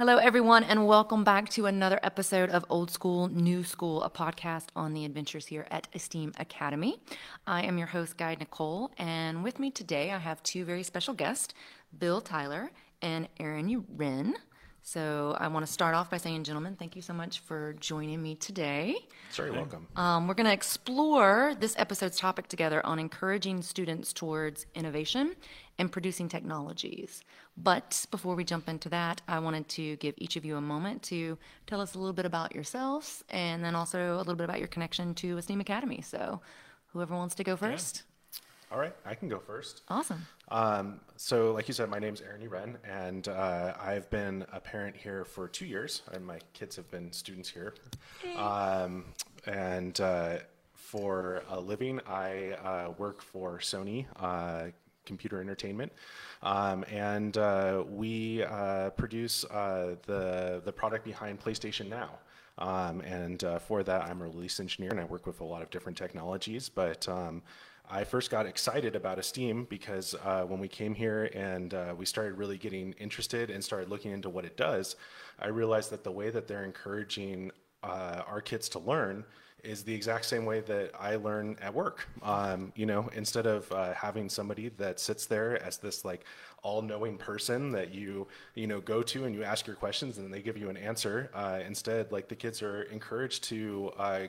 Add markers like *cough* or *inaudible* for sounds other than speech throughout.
Hello, everyone, and welcome back to another episode of Old School, New School, a podcast on the adventures here at Esteem Academy. I am your host, Guide Nicole, and with me today I have two very special guests, Bill Tyler and Aaron Wren. So I want to start off by saying, gentlemen, thank you so much for joining me today. Very welcome. Um, we're going to explore this episode's topic together on encouraging students towards innovation and producing technologies. But before we jump into that, I wanted to give each of you a moment to tell us a little bit about yourselves and then also a little bit about your connection to Esteem Academy. So whoever wants to go first. All right, I can go first. Awesome. Um, so, like you said, my name's Aaron Wren, and uh, I've been a parent here for two years, and my kids have been students here. Um, and uh, for a living, I uh, work for Sony uh, Computer Entertainment, um, and uh, we uh, produce uh, the the product behind PlayStation Now. Um, and uh, for that, I'm a release engineer, and I work with a lot of different technologies. But um, I first got excited about Esteem because uh, when we came here and uh, we started really getting interested and started looking into what it does, I realized that the way that they're encouraging uh, our kids to learn is the exact same way that I learn at work. Um, you know, instead of uh, having somebody that sits there as this like all-knowing person that you you know go to and you ask your questions and they give you an answer, uh, instead like the kids are encouraged to uh,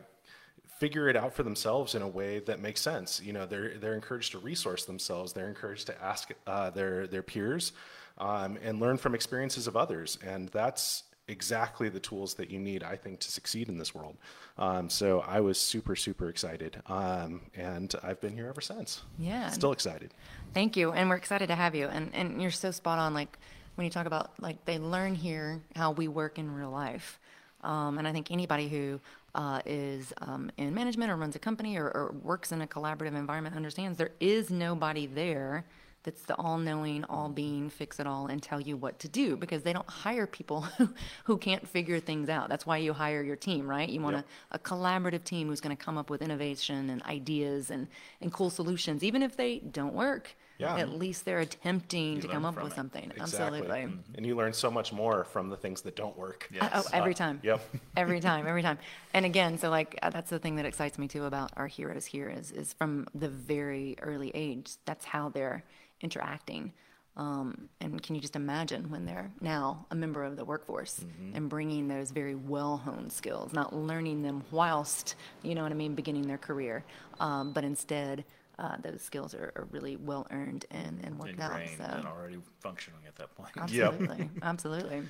figure it out for themselves in a way that makes sense. You know, they're they're encouraged to resource themselves. They're encouraged to ask uh, their their peers um, and learn from experiences of others. And that's exactly the tools that you need, I think, to succeed in this world. Um, so I was super super excited, um, and I've been here ever since. Yeah. still excited. Thank you, and we're excited to have you. And and you're so spot on. Like when you talk about like they learn here how we work in real life, um, and I think anybody who uh, is um, in management or runs a company or, or works in a collaborative environment understands there is nobody there that's the all-knowing, all-being, fix-it-all, and tell you what to do because they don't hire people *laughs* who, who can't figure things out. That's why you hire your team, right? You want Yep. a, a collaborative team who's going to come up with innovation and ideas and, and cool solutions, even if they don't work. Yeah. At least they're attempting You to learn come up from with it. something. Exactly. Absolutely. And you learn so much more from the things that don't work. Yeah. Oh, Yes. every Uh, time. Yep. *laughs* every time, every time. And again, so like uh, that's the thing that excites me too about our heroes here is is from the very early age. That's how they're interacting. Um, and can you just imagine when they're now a member of the workforce and bringing those very well honed skills, not learning them whilst, you know what I mean, beginning their career, um, but instead uh, those skills are, are really well earned and, and worked out. So and already functioning at that point. Yep. absolutely, *laughs* absolutely.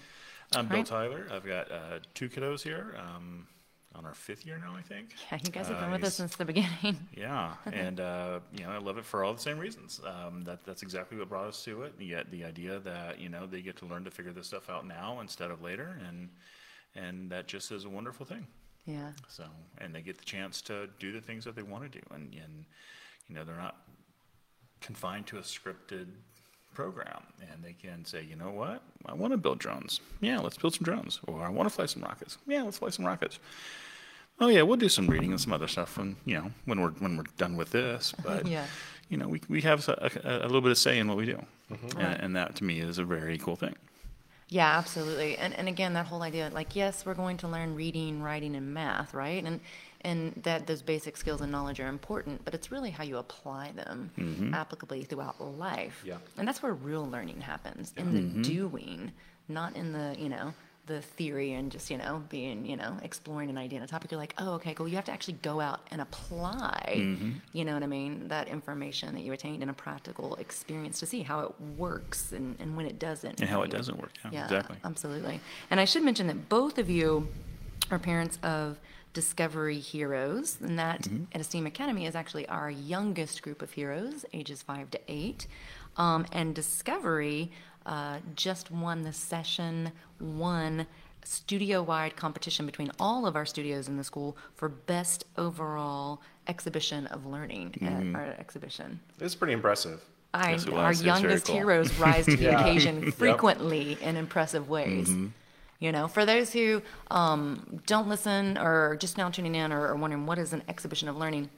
I'm Bill Right. Tyler. I've got uh, two kiddos here. Um, on our fifth year now, I think. Yeah, you guys have been Uh, with us since the beginning. *laughs* Yeah, and uh, you know, I love it for all the same reasons. Um, that that's exactly what brought us to it. Yet the idea that you know they get to learn to figure this stuff out now instead of later, and and that just is a wonderful thing. Yeah. So, and they get the chance to do the things that they want to do, and and you know they're not confined to a scripted program, and they can say, you know what, I want to build drones. Yeah, let's build some drones, or I want to fly some rockets. Yeah, let's fly some rockets. Oh yeah, we'll do some reading and some other stuff when you know when we're when we're done with this. *laughs* But Yeah. you know, we we have a, a, a little bit of say in what we do, mm-hmm. and, and that to me is a very cool thing. Yeah, absolutely. And and again, that whole idea, like, yes, we're going to learn reading, writing, and math, right? And and that those basic skills and knowledge are important, but it's really how you apply them mm-hmm. applicably throughout life. Yeah. And that's where real learning happens in the mm-hmm. doing, not in the you know the theory and just you know being you know exploring an idea and a topic. You're like, oh, okay, cool. You have to actually go out and apply. Mm-hmm. You know what I mean? That information that you attained in a practical experience to see how it works and, and when it doesn't. And how it you- doesn't work. Yeah, yeah, exactly. absolutely. And I should mention that both of you are parents of Discovery Heroes, and that Mm-hmm. at Esteem Academy is actually our youngest group of heroes, ages five to eight. Um, and Discovery uh, just won the session one studio-wide competition between all of our studios in the school for best overall exhibition of learning Mm-hmm. at our exhibition. It's pretty impressive. I, Yes, our was. It was very youngest cool. heroes rise to the *laughs* Yeah. occasion *laughs* Yep. frequently in impressive ways. Mm-hmm. You know, for those who um, don't listen or just now tuning in or, or wondering what is an exhibition of learning,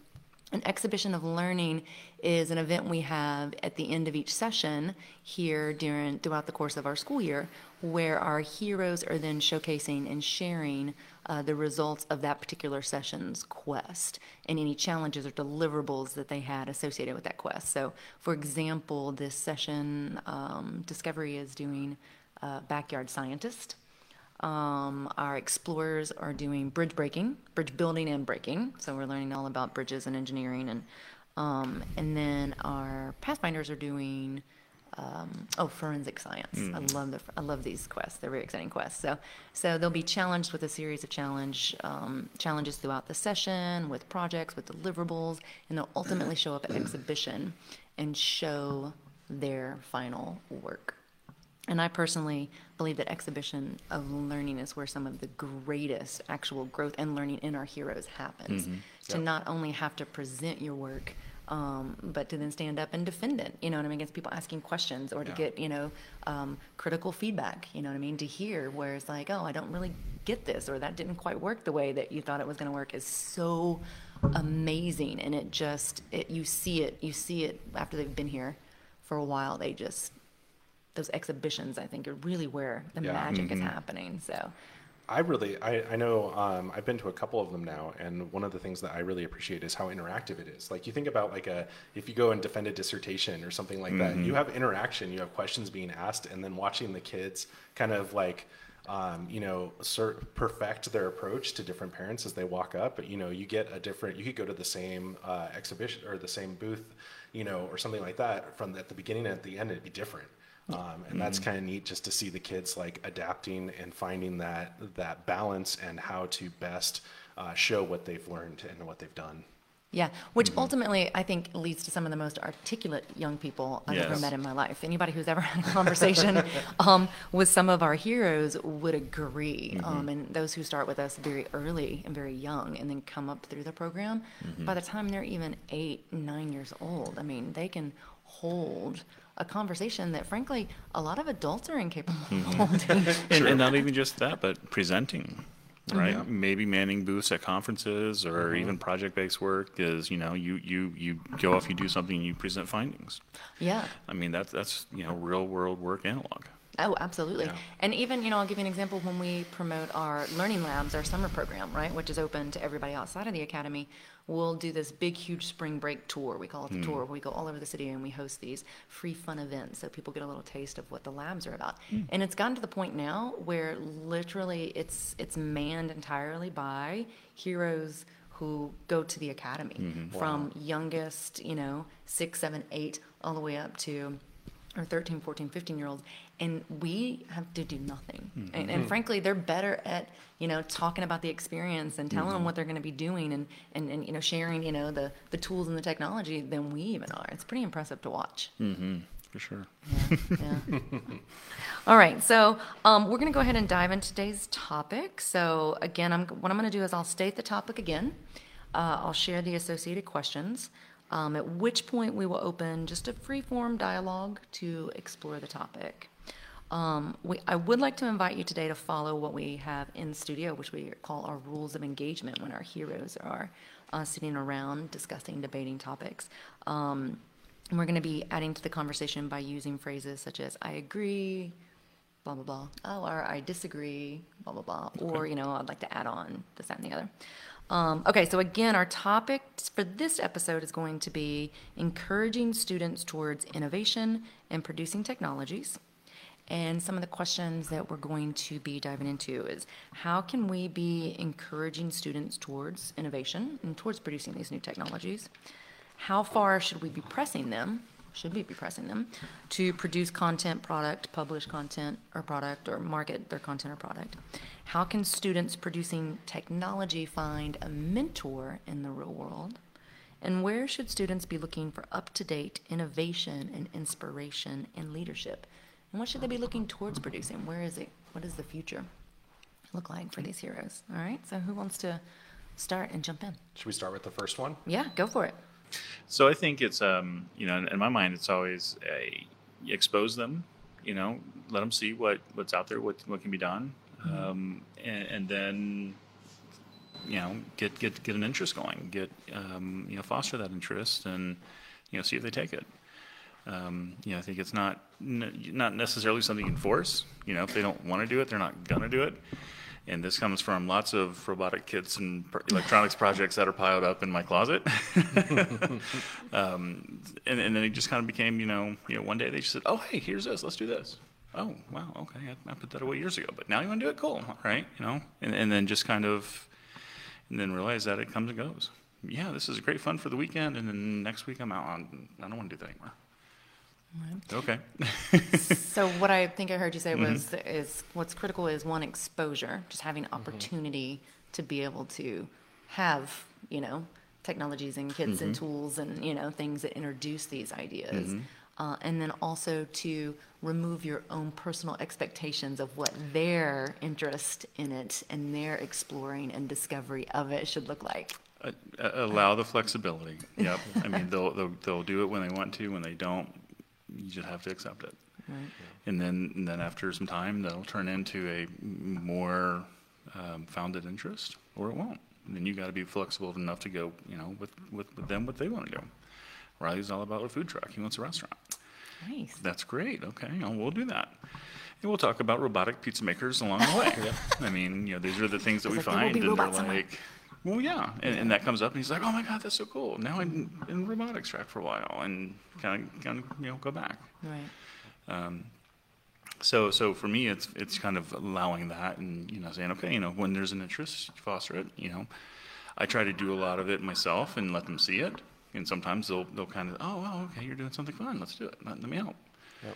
An exhibition of learning is an event we have at the end of each session here during throughout the course of our school year, where our heroes are then showcasing and sharing uh, the results of that particular session's quest and any challenges or deliverables that they had associated with that quest. So, for example, this session, um, Discovery is doing uh, backyard scientist. Um, our explorers are doing bridge breaking, bridge building and breaking. So we're learning all about bridges and engineering, and um, and then our pathfinders are doing um, oh forensic science. I love the I love these quests. They're very exciting quests. So so they'll be challenged with a series of challenge um, challenges throughout the session with projects with deliverables, and they'll ultimately show up at *clears throat* exhibition and show their final work. And I personally believe that exhibition of learning is where some of the greatest actual growth and learning in our heroes happens. To Yep. not only have to present your work, um, but to then stand up and defend it. You know what I mean? Against people asking questions or to Yeah. get, you know, um, critical feedback. You know what I mean? To hear where it's like, oh, I don't really get this or that didn't quite work the way that you thought it was going to work is so amazing. And it just, it, you see it, you see it after they've been here for a while. They just, those exhibitions, I think, are really where the Yeah. magic is happening. So, I really, I, I know, um, I've been to a couple of them now, and one of the things that I really appreciate is how interactive it is. Like you think about like a, if you go and defend a dissertation or something like that, you have interaction, you have questions being asked, and then watching the kids kind of like, um, you know, cer perfect their approach to different parents as they walk up. But you know, you get a different. You could go to the same uh, exhibition or the same booth, you know, or something like that from at the beginning and at the end. It'd be different. Um, and that's kind of neat just to see the kids like adapting and finding that that balance and how to best uh, show what they've learned and what they've done. yeah, which ultimately I think leads to some of the most articulate young people I've ever met in my life. Anybody who's ever had a *laughs* conversation um, with some of our heroes would agree. Um, and those who start with us very early and very young and then come up through the program, by the time they're even eight, nine years old, I mean, they can hold a conversation that frankly a lot of adults are incapable of mm-hmm. holding. *laughs* And, and not even just that, but presenting, oh, right? Yeah. Maybe manning booths at conferences or mm-hmm. even project-based work is, you know, you, you, you go off, you do something, and you present findings. yeah. I mean, that's, that's, you know, real world work analog. Oh, absolutely. Yeah. And even, you know, I'll give you an example when we promote our Learning Labs, our summer program, right, which is open to everybody outside of the academy. We'll do this big, huge spring break tour. We call it the hmm. tour. Where we go all over the city and we host these free, fun events so people get a little taste of what the labs are about. Hmm. And it's gotten to the point now where literally it's it's manned entirely by heroes who go to the academy mm-hmm. from youngest, you know, six, seven, eight, all the way up to or 13, 14, 15 year olds, and we have to do nothing. And, and frankly, they're better at, you know, talking about the experience and telling them what they're going to be doing and, and, and, you know, sharing, you know, the, the tools and the technology than we even are. It's pretty impressive to watch. Mm-hmm, for sure. Yeah, yeah. *laughs* All right, so um, we're going to go ahead and dive into today's topic. So again, I'm, what I'm going to do is I'll state the topic again. Uh, I'll share the associated questions. Um, at which point we will open just a free-form dialogue to explore the topic. Um, we, I would like to invite you today to follow what we have in studio, which we call our rules of engagement when our heroes are uh, sitting around discussing, debating topics. Um, and we're going to be adding to the conversation by using phrases such as "I agree," blah blah blah. Oh, or "I disagree," blah blah blah. Or you know, I'd like to add on this, that, and the other. Um, okay, so again, our topic for this episode is going to be encouraging students towards innovation and producing technologies. And some of the questions that we're going to be diving into is how can we be encouraging students towards innovation and towards producing these new technologies? How far should we be pressing them? Should we be pressing them to produce content, product, publish content or product, or market their content or product? How can students producing technology find a mentor in the real world? And where should students be looking for up to date innovation and inspiration and leadership? And what should they be looking towards producing? Where is it? What does the future look like for these heroes? All right, so who wants to start and jump in? Should we start with the first one? Yeah, go for it. So I think it's um you know in, in my mind it's always a expose them, you know, let them see what what's out there, what what can be done, um, and, and then you know, get, get, get an interest going, get, um, you know, foster that interest and, you know, see if they take it. Um, you know, I think it's not, not necessarily something you can force. You know, if they don't want to do it, they're not gonna do it. And this comes from lots of robotic kits and electronics projects that are piled up in my closet. *laughs* um, and, and then it just kind of became, you know, you know, one day they just said, "Oh, hey, here's this. Let's do this." Oh, wow, okay, I, I put that away years ago, but now you want to do it? Cool, right? You know, and, and then just kind of, and then realize that it comes and goes. Yeah, this is great fun for the weekend, and then next week I'm out. On, I don't want to do that anymore. Okay. So what I think I heard you say was, is what's critical is one, exposure, just having opportunity to be able to have, you know, technologies and kits and tools and, you know, things that introduce these ideas. Uh, and then also to remove your own personal expectations of what their interest in it and their exploring and discovery of it should look like. Uh, allow the flexibility. Yep. I mean, they'll, they'll, they'll do it when they want to. When they don't, you just have to accept it. And then, and then after some time, that'll turn into a more um, founded interest, or it won't. And then you got to be flexible enough to go, you know, with, with, with them what they want to do. Riley's all about a food truck. He wants a restaurant. Nice. That's great. Okay, well, we'll do that. And we'll talk about robotic pizza makers along the way. *laughs* I mean, you know, these are the things that we like, find, and they're somewhere." Like, well, yeah. And, and that comes up, and he's like, oh my God, that's so cool. Now I'm in robotics track for a while, and kind of, kind of, you know, go back. Right. Um, So, so for me, it's it's kind of allowing that, and you know, saying, okay, you know, when there's an interest, foster it. You know, I try to do a lot of it myself and let them see it. And sometimes they'll they'll kind of, oh, well, okay, you're doing something fun. Let's do it. Let, let me help. Yep.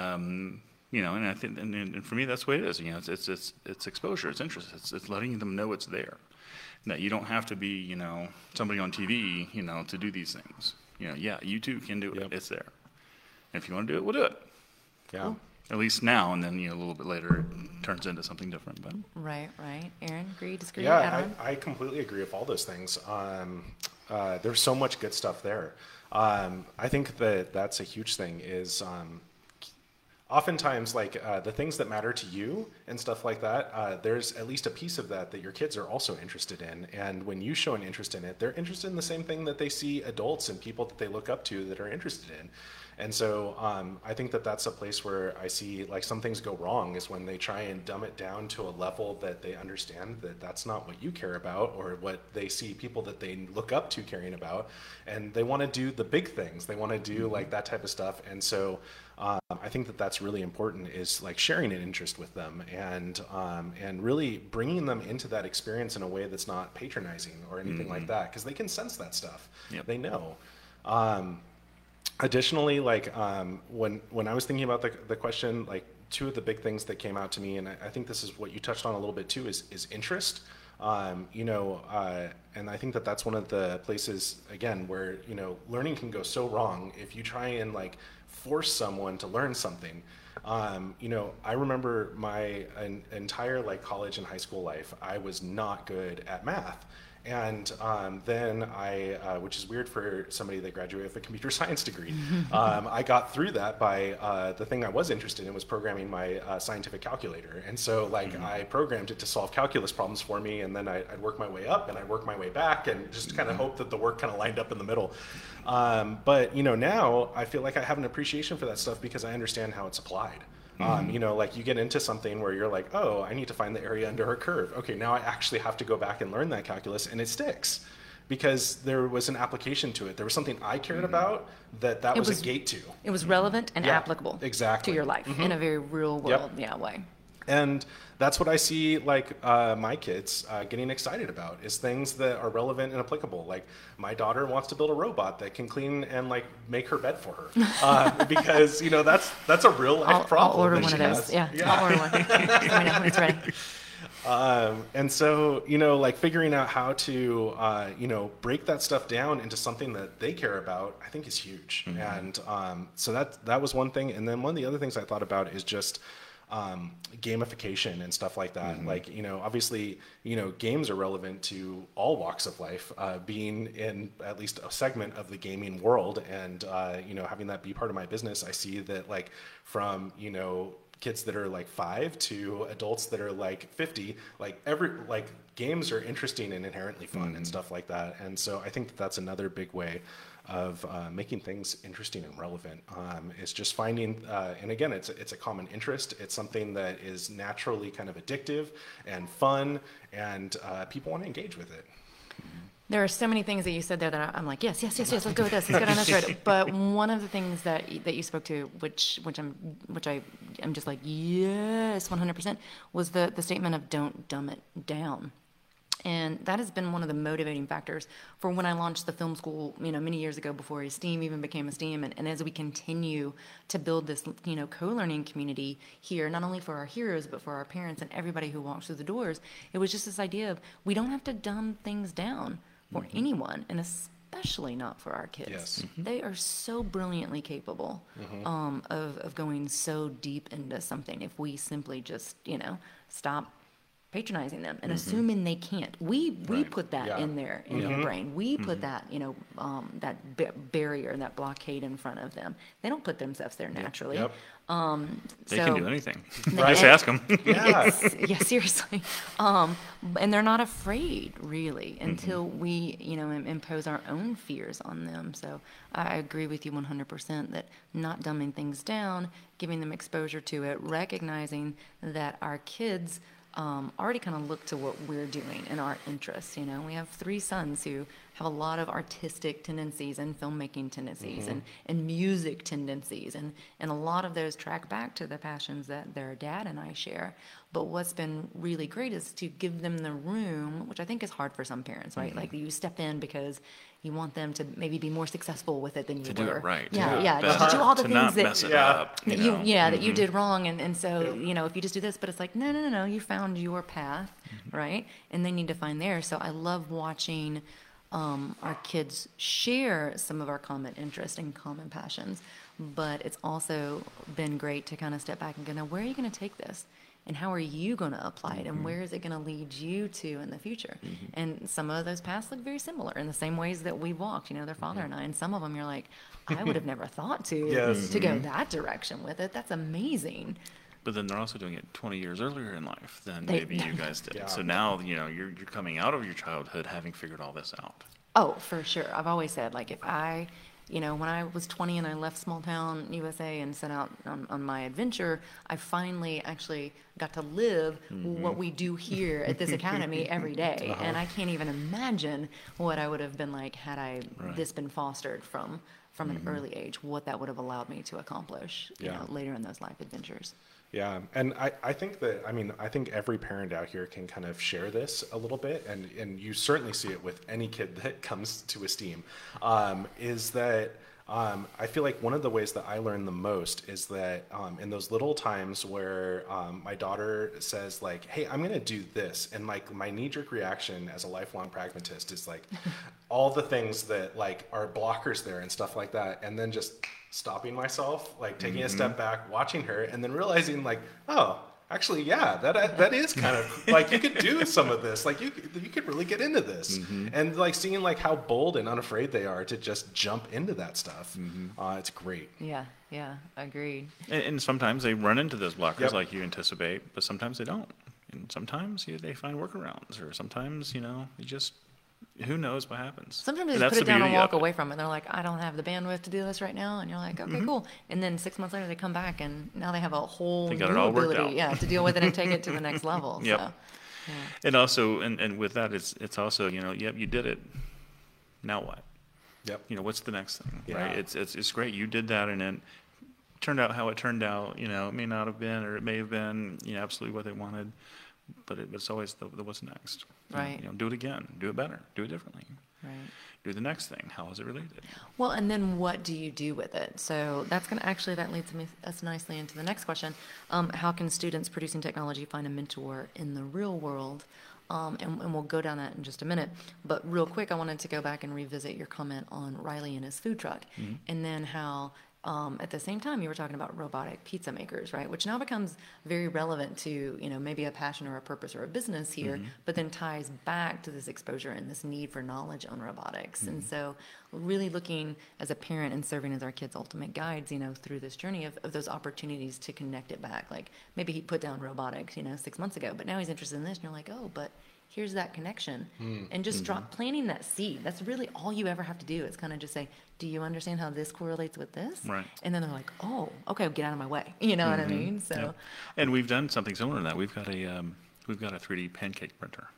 Um, you know, and I think, and, and for me, that's the way it is. You know, it's it's it's, it's exposure, it's interest, it's, it's letting them know it's there. That you don't have to be, you know, somebody on TV, you know, to do these things. You know, yeah, you too can do it. Yep. It's there. And if you want to do it, we'll do it. Yeah. At least now, and then you know a little bit later, it turns into something different. But Right, right. Aaron, agree, disagree, Yeah. I, I completely agree with all those things. Um, uh, there's so much good stuff there. Um, I think that that's a huge thing. Is um, oftentimes like uh, the things that matter to you and stuff like that. Uh, there's at least a piece of that that your kids are also interested in, and when you show an interest in it, they're interested in the same thing that they see adults and people that they look up to that are interested in. And so um, I think that that's a place where I see like some things go wrong is when they try and dumb it down to a level that they understand that that's not what you care about or what they see people that they look up to caring about. And they want to do the big things. They want to do like that type of stuff. And so um, I think that that's really important is like sharing an interest with them and um, and really bringing them into that experience in a way that's not patronizing or anything like that because they can sense that stuff. Yep. They know. Um, additionally like um, when when i was thinking about the, the question like two of the big things that came out to me and I, I think this is what you touched on a little bit too is is interest um, you know uh, and i think that that's one of the places again where you know learning can go so wrong if you try and like force someone to learn something. Um, you know i remember my an, entire like college and high school life i was not good at math and um, then I, uh, which is weird for somebody that graduated with a computer *laughs* science degree, *laughs* um, I got through that by uh, the thing I was interested in was programming my uh, scientific calculator. And so, like, I programmed it to solve calculus problems for me, and then I, I'd work my way up and I'd work my way back and just kind of hope that the work kind of lined up in the middle. Um, but, you know, now I feel like I have an appreciation for that stuff because I understand how it's applied. Um, you know, like you get into something where you're like, oh, I need to find the area under a curve. Okay, now I actually have to go back and learn that calculus, and it sticks because there was an application to it. There was something I cared about that that was, was- a gate to. It was relevant and Yeah, applicable. exactly. To your life in a very real Yep. world, yeah, way. And that's what I see like uh, my kids uh, getting excited about is things that are relevant and applicable. Like my daughter wants to build a robot that can clean and like make her bed for her *laughs* uh, because you know that's that's a real life I'll, I'll order one of those. has. Yeah, I'll order one. Let me know when it's ready. Um, and so, you know, like figuring out how to, uh, you know, break that stuff down into something that they care about, I think is huge. And um, so that that was one thing. And then one of the other things I thought about is just um, gamification and stuff like that. Like, you know, obviously, you know, games are relevant to all walks of life. Uh, being in at least a segment of the gaming world, and uh, you know, having that be part of my business, I see that like from you know kids that are like five to adults that are like 50 like every like games are interesting and inherently fun and stuff like that and so i think that that's another big way of uh, making things interesting and relevant um, is just finding uh, and again it's it's a common interest it's something that is naturally kind of addictive and fun and uh, people want to engage with it There are so many things that you said there that I'm like, yes, yes, yes, yes. Let's go with this. Let's go down this road. *laughs* But one of the things that that you spoke to, which which I'm which I am just like, yes, 100%, was the the statement of don't dumb it down. And that has been one of the motivating factors for when I launched the film school, you know, many years ago before Esteem even became Esteem. And, and as we continue to build this, you know, co-learning community here, not only for our heroes, but for our parents and everybody who walks through the doors, it was just this idea of we don't have to dumb things down for mm-hmm. anyone, and especially not for our kids. Yes. Mm-hmm. They are so brilliantly capable mm-hmm. um, of, of going so deep into something if we simply just, you know, stop patronizing them and mm-hmm. assuming they can't. We we Right. put that Yeah. in there in their mm-hmm. brain. We mm-hmm. put that you know um, that ba- barrier, that blockade in front of them. They don't put themselves there naturally. Yep. Um, they so, can do anything. *laughs* Right. Just ask them. *laughs* yeah yeah, seriously. Um, and they're not afraid, really, until we, you know, impose our own fears on them. So I agree with you 100% that not dumbing things down, giving them exposure to it, recognizing that our kids um, already kind of look to what we're doing and our interests. You know, we have three sons who have a lot of artistic tendencies and filmmaking tendencies and, and music tendencies. And, and a lot of those track back to the passions that their dad and I share. But what's been really great is to give them the room, which I think is hard for some parents, right? Like you step in because you want them to maybe be more successful with it than you To were. do it right. Yeah, Yeah. yeah. Better To do all the to things not that Yeah. up. that You you, know? yeah, that you did wrong, and, and so you know if you just do this, but it's like no, no, no, no, you found your path, right? And they need to find theirs. So I love watching um, our kids share some of our common interests and common passions, but it's also been great to kind of step back and go, now where are you going to take this? And how are you going to apply it? And mm-hmm. where is it going to lead you to in the future? Mm-hmm. And some of those paths look very similar in the same ways that we walked. You know, their father mm-hmm. and I. And some of them, you're like, I would have *laughs* never thought to Yes. to go that direction with it. That's amazing. But then they're also doing it 20 years earlier in life than They- maybe you *laughs* guys did. Yeah. So now, you know, you're, you're coming out of your childhood having figured all this out. Oh, for sure. I've always said, like, if I, you know, when I was 20 and I left small town USA and set out on, on my adventure, I finally actually got to live mm-hmm. what we do here at this academy *laughs* every day. And I can't even imagine what I would have been like had I Right. this been fostered from from an mm-hmm. early age, what that would have allowed me to accomplish, you know, later in those life adventures. Yeah, and I, I think that I mean I think every parent out here can kind of share this a little bit, and and you certainly see it with any kid that *laughs* comes to Esteem, um, is that um, I feel like one of the ways that I learn the most is that um, in those little times where um, my daughter says like, "Hey, I'm gonna do this," and like my knee jerk reaction as a lifelong pragmatist is like *laughs* all the things that like are blockers there and stuff like that, and then just stopping myself, like taking a step back, watching her, and then realizing like, oh, actually, yeah, that uh, that is kind of like you could do some of this. Like you you could really get into this, mm-hmm. and like seeing like how bold and unafraid they are to just jump into that stuff. Mm-hmm. Uh, it's great. Yeah, yeah, agreed. And, and sometimes they run into those blockers Yep. like you anticipate, but sometimes they don't. And sometimes you, they find workarounds, or sometimes, you know, you just, who knows what happens. Sometimes they just put it down and walk away from it. They're like, I don't have the bandwidth to do this right now. And you're like, okay, mm-hmm. cool. And then six months later, they come back and now they have a whole They got new it all worked ability, out. yeah, to deal with it and take it to the next *laughs* level. Yep. So, yeah. And also, and, and with that, it's, it's also, you know, yep, you did it. Now what? Yep. you know what's the next thing Yeah. right it's, it's it's great you did that and it turned out how it turned out you know it may not have been or it may have been you know absolutely what they wanted but it was always the, the what's next You know, Right. you know do it again do it better do it differently Right. do the next thing how is it related Well, and then what do you do with it? So that's going to actually that leads me us nicely into the next question. Um, how can students producing technology find a mentor in the real world? Um, and, and we'll go down that in just a minute. But real quick, I wanted to go back and revisit your comment on Riley and his food truck, and then how um, at the same time, you were talking about robotic pizza makers, right? Which now becomes very relevant to, you know, maybe a passion or a purpose or a business here, but then ties back to this exposure and this need for knowledge on robotics. And so, really looking as a parent and serving as our kids' ultimate guides, you know, through this journey of, of those opportunities to connect it back. Like maybe he put down robotics, you know, six months ago, but now he's interested in this, and you're like, oh, but here's that connection hmm. and just hmm. drop planting that seed that's really all you ever have to do it's kind of just say do you understand how this correlates with this Right. and then they're like oh okay get out of my way *laughs* you know what i mm-hmm. mean so Yeah. And we've done something similar to that. We've got a um, we've got a 3D pancake printer.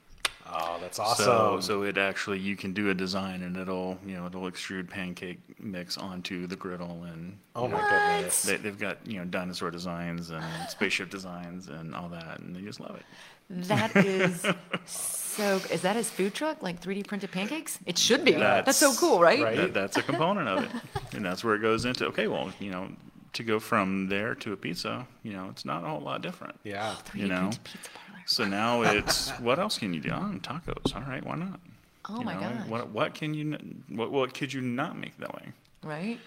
Oh, that's So awesome. so it actually you can do a design and it'll you know it'll extrude pancake mix onto the griddle and oh my What? goodness. they, they've got you know dinosaur designs and spaceship designs and all that and they just love it. That is so is that his food truck like 3d printed pancakes it should be that's, so cool right, right. That, that's a component of it, and that's where it goes into. Okay, well you know to go from there to a pizza, you know it's not a whole lot different. Yeah. 3d you know, pizza parlor So now it's what else can you do? Oh, tacos. All right, why not? oh You my know, gosh What what can you n- what what could you not make that way? right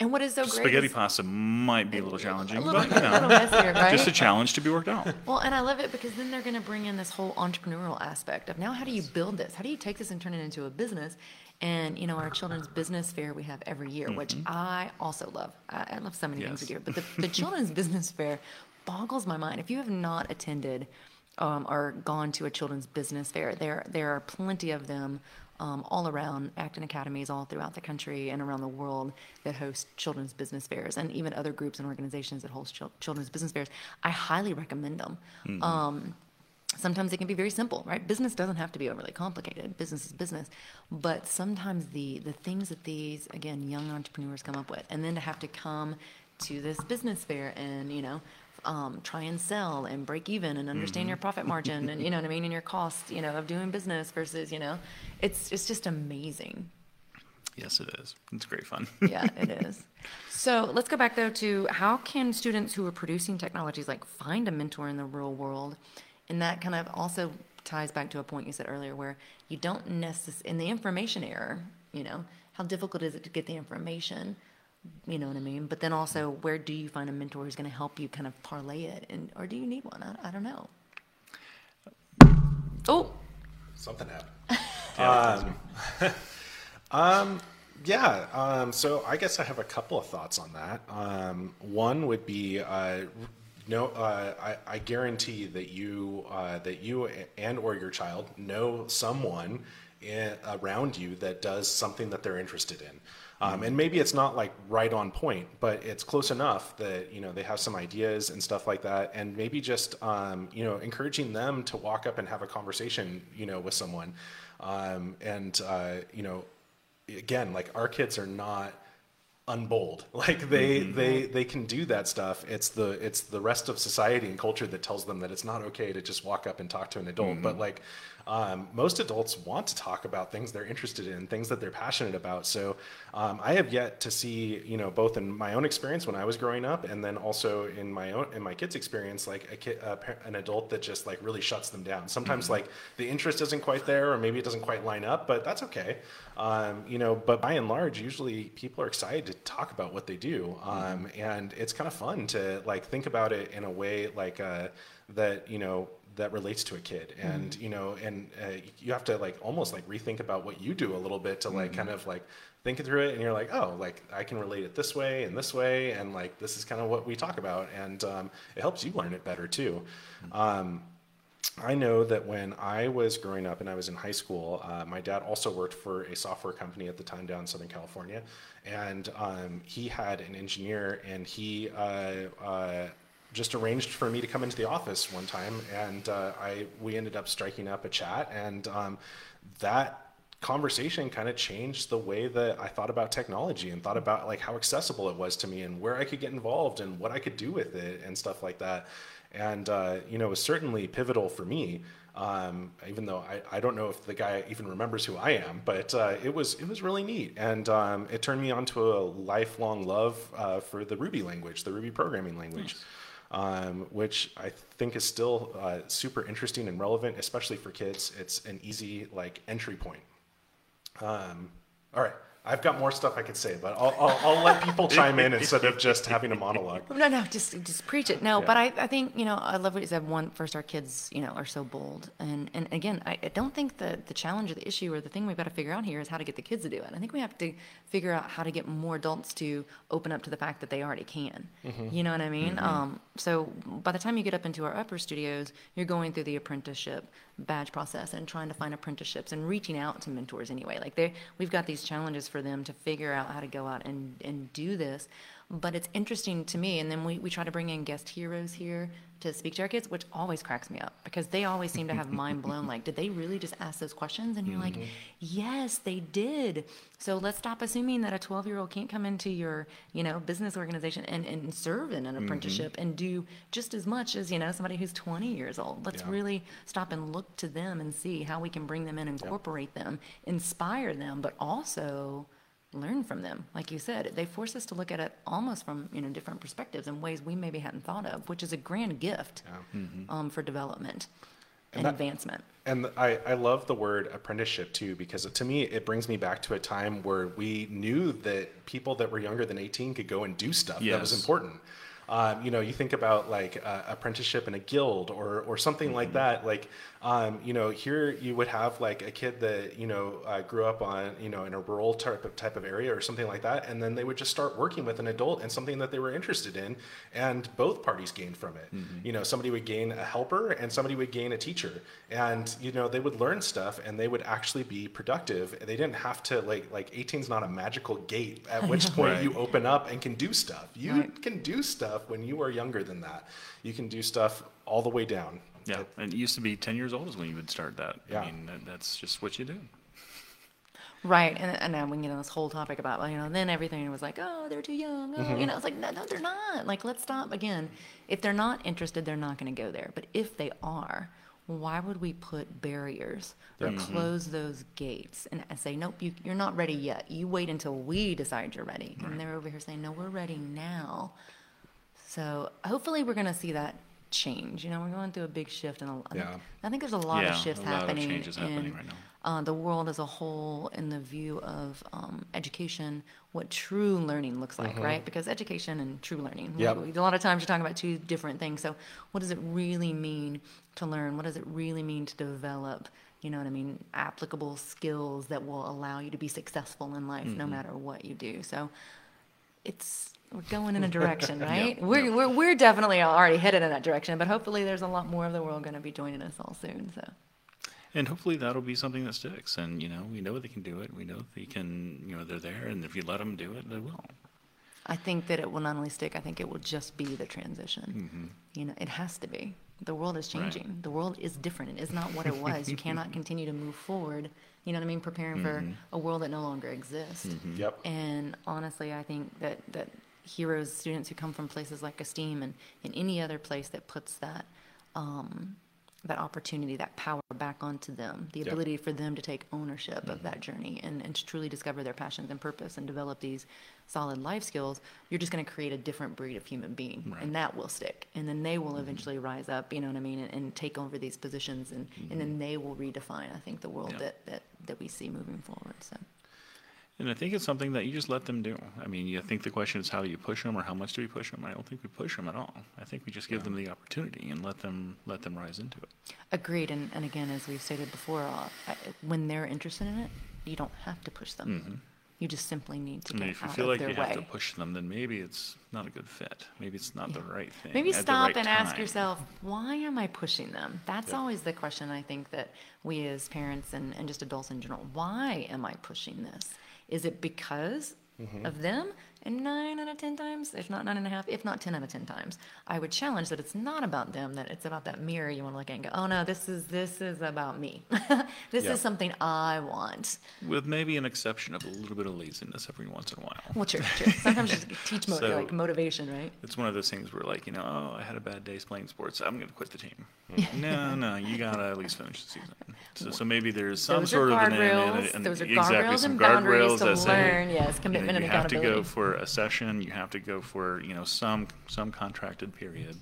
and what is so great Spaghetti pasta might be a little a challenging, little, but you *laughs* a know, messier, right? *laughs* just a challenge to be worked out. Well, and I love it because then they're going to bring in this whole entrepreneurial aspect of now how do you build this? How do you take this and turn it into a business? And you know, our children's business fair we have every year, which mm-hmm. I also love. I, I love so many things we Yes. do, but the, the *laughs* children's business fair boggles my mind. If you have not attended um, or gone to a children's business. Fair, there there are plenty of them um, all around Acton academies all throughout the country and around the world that host children's business fairs, and even other groups and organizations that host chil- children's business fairs. I highly recommend them. Um, sometimes it can be very simple right? Business doesn't have to be overly complicated. Business is business. But sometimes the the things that these again young entrepreneurs come up with and then to have to come to this business fair and you know um, try and sell and break even and understand your profit margin and you know what i mean and your *laughs* cost you know of doing business versus you know it's it's just amazing Yes, it is. It's great fun. *laughs* yeah, it *laughs* is. So let's go back though to how can students who are producing technologies like find a mentor in the real world? And that kind of also ties back to a point you said earlier where you don't necessarily, in the information era, you know, how difficult is it to get the information? You know what I mean? But then also, where do you find a mentor who's going to help you kind of parlay it? And, or do you need one? I, I don't know. Oh, Something happened. *laughs* um, *laughs* um, yeah. Um, so I guess I have a couple of thoughts on that. Um, one would be, uh, no, uh, I, I guarantee that you uh, that you and or your child know someone in, around you that does something that they're interested in. Um, and maybe it's not like right on point, but it's close enough that you know they have some ideas and stuff like that, and maybe just um, you know encouraging them to walk up and have a conversation, you know, with someone, um, and uh, you know, again, like our kids are not unbold. *laughs* Like they they they can do that stuff. It's the it's the rest of society and culture that tells them that it's not okay to just walk up and talk to an adult. But like um, most adults want to talk about things they're interested in things that they're passionate about. So um, i have yet to see you know both in my own experience when i was growing up and then also in my own in my kids experience like a kid an adult that just like really shuts them down. Sometimes like the interest isn't quite there or maybe it doesn't quite line up but that's okay. Um, you know but by and large usually people are excited to talk about what they do. Um, and it's kind of fun to like think about it in a way like uh, that you know that relates to a kid. And you know and uh, you have to like almost like rethink about what you do a little bit to like kind of like think through it. And you're like oh like i can relate it this way and this way. And like this is kind of what we talk about. And um, it helps you learn it better too. Um, I know that when I was growing up and I was in high school, uh, my dad also worked for a software company at the time down in Southern California, and um, he had an engineer, and he uh, uh, just arranged for me to come into the office one time, and uh, I we ended up striking up a chat, and um, that conversation kind of changed the way that I thought about technology and thought about like how accessible it was to me and where I could get involved and what I could do with it and stuff like that. And uh, you know, it was certainly pivotal for me. Um, even though I, I don't know if the guy even remembers who I am, but uh, it was it was really neat, and um, it turned me on to a lifelong love uh, for the Ruby language, the Ruby programming language um, which I think is still uh, super interesting and relevant, especially for kids. It's an easy like entry point. Um, all right, I've got more stuff I could say, but I'll, I'll, I'll let people chime in instead of just having a monologue. *laughs* No, no, just just preach it. No, Yeah. but I, I think you know I love what you said. One, first, our kids you know are so bold, and and again, I, I don't think the the challenge or the issue or the thing we've got to figure out here is how to get the kids to do it. I think we have to figure out how to get more adults to open up to the fact that they already can. You know what I mean? Um, so by the time you get up into our upper studios, you're going through the apprenticeship badge process and trying to find apprenticeships and reaching out to mentors anyway. Like they, we've got these challenges for them to figure out how to go out and, and do this. But it's interesting to me, and then we, we try to bring in guest heroes here to speak to our kids, which always cracks me up because they always seem to have *laughs* mind blown. Like, did they really just ask those questions? And you're like, mm-hmm. yes, they did. So let's stop assuming that a 12 year old can't come into your, you know, business organization and, and serve in an mm-hmm. apprenticeship and do just as much as, you know, somebody who's 20 years old. Let's Yeah. really stop and look to them and see how we can bring them in, incorporate them, inspire them, but also learn from them. Like you said, they force us to look at it almost from, you know, different perspectives and ways we maybe hadn't thought of, which is a grand gift um, for development and, that- advancement. And I, I love the word apprenticeship too, because to me, it brings me back to a time where we knew that people that were younger than 18 could go and do stuff that was important. Um, you know, you think about like uh, apprenticeship in a guild or, or something like that. Like, um, you know, here you would have like a kid that, you know, uh, grew up on, you know, in a rural type of, type of area or something like that. And then they would just start working with an adult and something that they were interested in. And both parties gained from it. You know, somebody would gain a helper and somebody would gain a teacher. And, you know, they would learn stuff and they would actually be productive. They didn't have to like, like 18 is not a magical gate at *laughs* which point Right. you open up and can do stuff. You Right. can do stuff when you are younger than that. You can do stuff all the way down. Yeah, and it used to be 10 years old is when you would start that. Yeah. I mean, that, that's just what you do. Right, and and now we get know this whole topic about well, you know then everything was like oh they're too young oh, Mm-hmm. you know it's like no no they're not like let's stop again if they're not interested they're not going to go there but if they are why would we put barriers or Mm-hmm. close those gates and, and say nope you, you're not ready yet you wait until we decide you're ready and they're over here saying no we're ready now so hopefully we're going to see that change you know we're going through a big shift and I, think, Yeah. I think there's a lot Yeah, of shifts a lot of happening changes happening in right now. uh, the world as a whole in the view of um, education, what true learning looks like, right? Because education and true learning, Yep. a lot of times you're talking about two different things. So, what does it really mean to learn? What does it really mean to develop? You know what I mean? Applicable skills that will allow you to be successful in life, no matter what you do. So, it's we're going in a direction, *laughs* right? We're, we're we're definitely already headed in that direction, but hopefully, there's a lot more of the world going to be joining us all soon. So. And hopefully that'll be something that sticks. And, you know, we know they can do it. We know they can, you know, they're there. And if you let them do it, they will. I think that it will not only stick, I think it will just be the transition. Mm-hmm. You know, it has to be. The world is Right. changing. The world is different. It is not what it *laughs* was. you cannot continue to move forward, you know what I mean, preparing for mm-hmm. a world that no longer exists. Mm-hmm. Yep. And honestly, I think that, that heroes, students who come from places like Esteem and, and any other place that puts that, um, that opportunity, that power back onto them, the ability for them to take ownership of that mm-hmm. journey and, and to truly discover their passions and purpose and develop these solid life skills, you're just going to create a different breed of human being. Right. And that will stick. And then they will mm-hmm. eventually rise up, you know what I mean, and, and take over these positions and, and then mm-hmm. they will redefine, I think, the world Yeah. that, that, that we see moving forward. So. And I think it's something that you just let them do. I mean, you think the question is how do you push them or how much do we push them? I don't think we push them at all. I think we just give them the opportunity and let them let them rise into it. Agreed, and, and again, as we've stated before, uh, I- when they're interested in it, you don't have to push them. You just simply need to And get if you out feel like you way. have to push them, then maybe it's not a good fit. Maybe it's not the right thing. Maybe at the stop right and ask yourself, why am I pushing them? That's always the question I think that we as parents and, and just adults in general, why am I pushing this? Is it because Mm-hmm. of them? And nine out of 10 times, if not nine and a half, if not 10 out of 10 times, I would challenge that it's not about them, that it's about that mirror you want to look at and go, oh no, this is, this is about me. *laughs* this Yeah. is something I want. With maybe an exception of a little bit of laziness every once in a while. Well, true, true. *laughs* Sometimes you just teach mo- So- like motivation, right? It's one of those things where, like, you know, oh, I had a bad day playing sports. I'm going to quit the team. *laughs* no, no, you got to at least finish the season. So, so maybe there's some Those sort of an, an, guardrails. an, Those are exactly guardrails some and boundaries guardrails to that say, learn. Yes, commitment and you have to go accountability. for a session. You have to go for you know some some contracted period,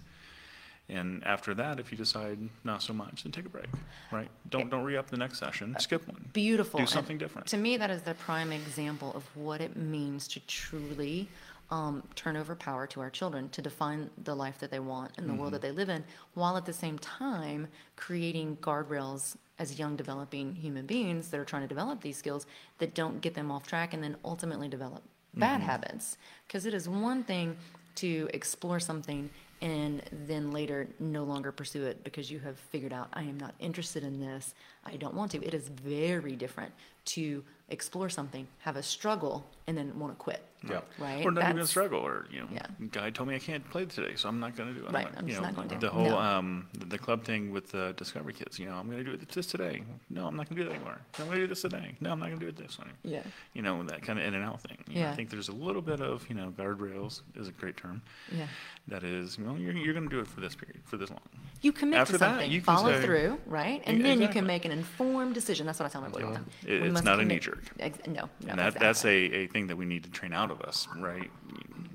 And after that, if you decide not so much, then take a break, right? Don't, don't re-up the next session, skip one. Beautiful. Do And something different. To me, that is the prime example of what it means to truly um, turn over power to our children to define the life that they want and the world Mm-hmm. that they live in, while at the same time creating guardrails as young developing human beings that are trying to develop these skills that don't get them off track and then ultimately develop bad Mm-hmm. habits. Because it is one thing to explore something and then later no longer pursue it because you have figured out I am not interested in this. I don't want to. It is very different to explore something, have a struggle, and then want to quit. Yeah. Right. Or not even a struggle, or, you know, Yeah. guy told me I can't play today, so I'm not gonna do it. Right, like, I'm just know, not going to. The whole, No. um, the the club thing with the Discovery Kids, you know, I'm gonna do it this today. No, I'm not gonna do that anymore. I'm gonna do this today. No, I'm not gonna do it this one. Yeah. You know, that kind of in and out thing. You know, Yeah. I think there's a little bit of, you know, guardrails is a great term. Yeah. That is, well, you're, you're gonna do it for this period, for this long. You commit After to that, you can follow say- through, right? And Yeah, then you can make an informed decision. That's what I tell my boys all the time. It- We it's must not a commit- knee-jerk. Ex- No, no. And that, that's exactly. a, a thing that we need to train out of us, right?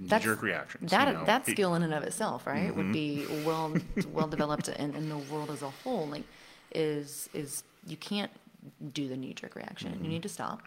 That's- Knee-jerk reactions. That, you know, that skill in and of itself, right, would Mhm. be well well developed in, in the world as a whole. Like, is is you can't do the knee jerk reaction. Mm-hmm. You need to stop.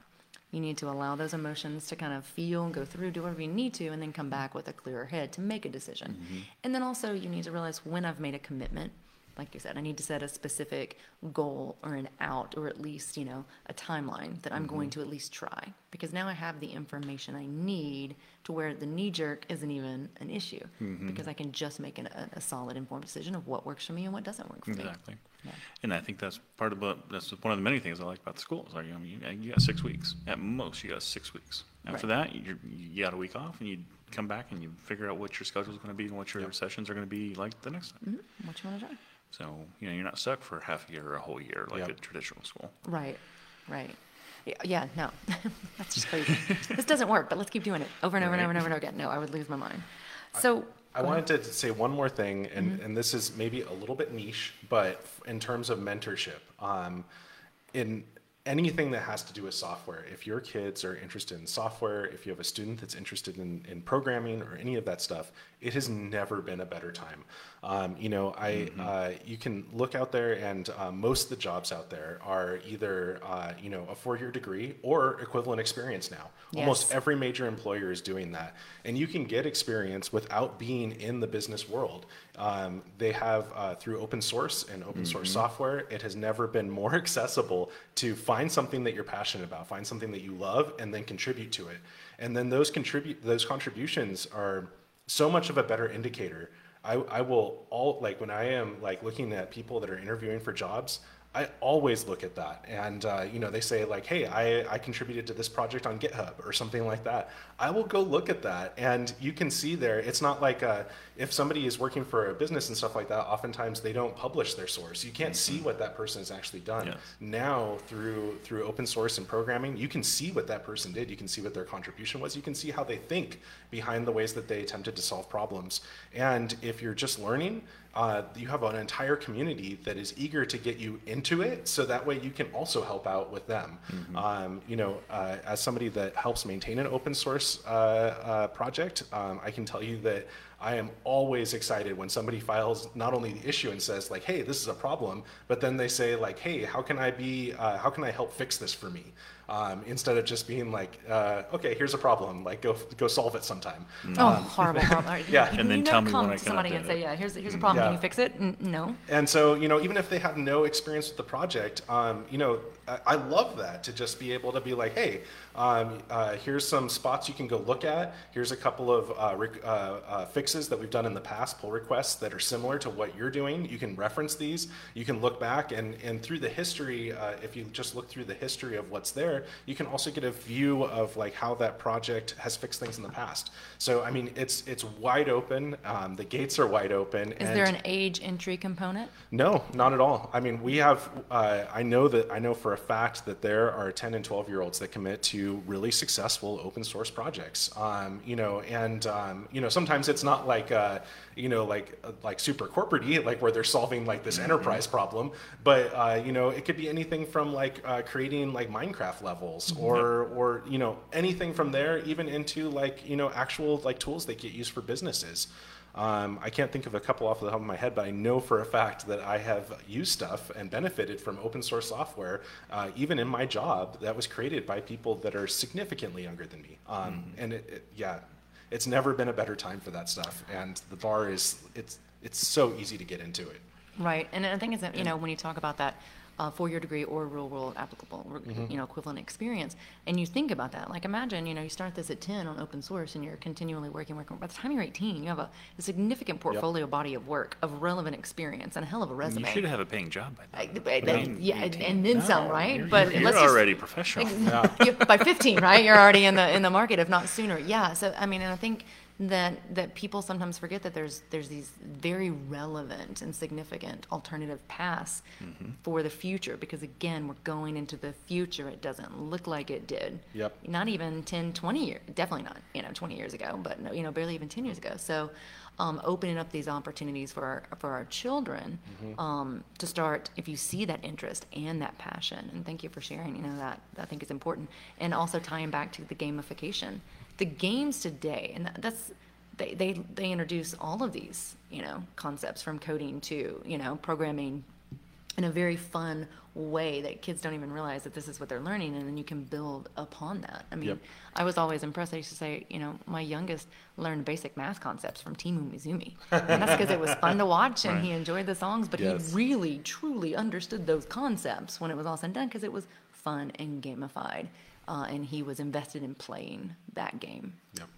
You need to allow those emotions to kind of feel and go through, do whatever you need to, and then come back with a clearer head to make a decision. Mm-hmm. And then also you need to realize when I've made a commitment. Like you said, I need to set a specific goal or an out, or at least you know a timeline that I'm going Mm-hmm. to at least try. Because now I have the information I need to where the knee jerk isn't even an issue Mm-hmm. because I can just make an, a, a solid informed decision of what works for me and what doesn't work for me. Exactly. Yeah. And I think that's part of what, that's one of the many things I like about the schools. Like, I mean, you, you got six weeks. At most, you got six weeks. After that, you you got a week off and you come back and you figure out what your schedule is going to be and what your sessions are going to be like the next time. Mhm. What you want to try? So, you know, you're not stuck for half a year or a whole year like Yep. a traditional school. Right, right. Yeah, Yeah, no, *laughs* that's just crazy. this doesn't work, but let's keep doing it over and over and over and over and over again. No, I would lose my mind. So, I wanted to say one more thing, and, Mm-hmm. and this is maybe a little bit niche, but in terms of mentorship, um, in anything that has to do with software, if your kids are interested in software, if you have a student that's interested in, in programming or any of that stuff, it has never been a better time. Um, you know, I uh, you can look out there, and uh, most of the jobs out there are either uh, you know a four-year degree or equivalent experience now. Almost every major employer is doing that, and you can get experience without being in the business world. Um, they have uh, through open source and open source software. It has never been more *laughs* accessible to find something that you're passionate about, find something that you love, and then contribute to it. And then those contribute those contributions are so much of a better indicator. I, I will all like when I am like looking at people that are interviewing for jobs. I always look at that, and uh, you know they say like, "Hey, I, I contributed to this project on GitHub or something like that." I will go look at that, and you can see there. It's not like uh, if somebody is working for a business and stuff like that. Oftentimes they don't publish their source. You can't see what that person has actually done. Yes. Now through through open source and programming, you can see what that person did. You can see what their contribution was. You can see how they think behind the ways that they attempted to solve problems. And if you're just learning, uh, you have an entire community that is eager to get you into it, so that way you can also help out with them. Um, you know, uh, as somebody that helps maintain an open source uh, uh, project, um, I can tell you that I am always excited when somebody files not only the issue and says like, "Hey, this is a problem," but then they say like, "Hey, how can I be? Uh, how can I help fix this for me?" Um, instead of just being like, uh, "Okay, here's a problem. Like, go go solve it sometime." oh, horrible, horrible. *laughs* yeah. You- And then you tell me when come I to can somebody update and say, it. "Yeah, here's here's a problem. Can you fix it?" N- no. And so, you know, even if they have no experience with the project, um, you know, I, I love that to just be able to be like, hey, um, uh, here's some spots you can go look at. Here's a couple of uh, rec- uh, uh, fixes that we've done in the past, pull requests that are similar to what you're doing. You can reference these. You can look back and, and through the history, uh, if you just look through the history of what's there, you can also get a view of like how that project has fixed things in the past. So, I mean, it's it's wide open. Um, the gates are wide open. Is there an age entry component? no, not at all. I mean, we have, uh, I know that, I know for a fact that there are 10 and 12 year olds that commit to really successful open source projects. Um, you know, and, um, you know, sometimes it's not like, uh, you know, like, uh, like super corporate like where they're solving like this enterprise problem, but, uh, you know, it could be anything from like uh, creating like Minecraft levels or, or, you know, anything from there, even into like, you know, actual like tools that get used for businesses. Um, I can't think of a couple off the top of my head, but I know for a fact that I have used stuff and benefited from open source software, uh, even in my job, that was created by people that are significantly younger than me. Um, And it, it, yeah, it's never been a better time for that stuff. And the bar is, it's, it's so easy to get into it. Right, and the thing is that, you know, when you talk about that uh, four-year degree or real-world applicable, or, you know, equivalent experience, and you think about that, like imagine, you know, you start this at 10 on open source and you're continually working, working, by the time you're 18, you have a, a significant portfolio body of work, of relevant experience, and a hell of a resume. You should have a paying job by then. I- I mean, yeah, and- 18. and then some, right? You're, But you're let's just- already professional. *laughs* You- by 15, right? You're already in the in the market, if not sooner. Yeah. So I mean, and I think that that people sometimes forget that there's there's these very relevant and significant alternative paths for the future because again, we're going into the future. It doesn't look like it did. Yep. Not even 10, 20 years. Definitely not. You know, 20 years ago, but no, you know, barely even 10 years ago. So. Um, opening up these opportunities for our, for our children um, to start if you see that interest and that passion and thank you for sharing you know that i think is important and also tying back to the gamification the games today and that's they, they they introduce all of these you know concepts from coding to you know programming in a very fun way that kids don't even realize that this is what they're learning and then you can build upon that. I mean Yep. i was always impressed. I used to say you know my youngest learned basic math concepts from Team Umizoomi and that's because it was fun to watch and *laughs* he enjoyed the songs but Yes. he really truly understood those concepts when it was all said and done because it was fun and gamified uh, and he was invested in playing that game Yep.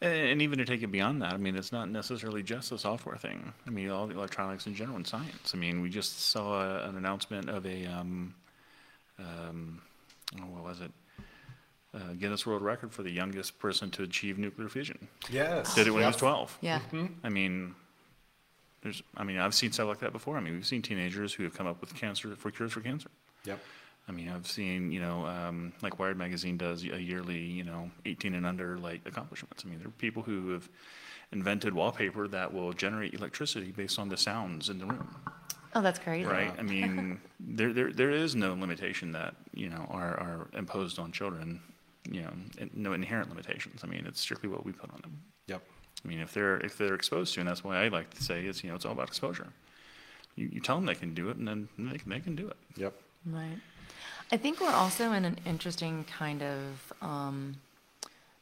And, and even to take it beyond that, I mean, it's not necessarily just a software thing. I mean, all the electronics in general and science. I mean, we just saw a, an announcement of a, um, um, oh, what was it? Uh, Guinness World Record for the youngest person to achieve nuclear fission. Yes. Did it when he was 12. yeah I mean, there's, I mean, I've seen stuff like that before. I mean, we've seen teenagers who have come up with cancer for cures for cancer. Yep. I mean, I've seen, you know, um, like Wired magazine does a yearly, you know, 18 and under like accomplishments. I mean, there are people who have invented wallpaper that will generate electricity based on the sounds in the room, oh that's crazy right? I mean, *laughs* there, there, there is no limitation that, you know, are, are imposed on children, you know, no inherent limitations. I mean, it's strictly what we put on them. Yep. I mean, if they're, if they're exposed to, and that's why I like to say is, you know, it's all about exposure. You, you tell them they can do it and then they can, they can do it. Yep. Right. I think we're also in an interesting kind of um,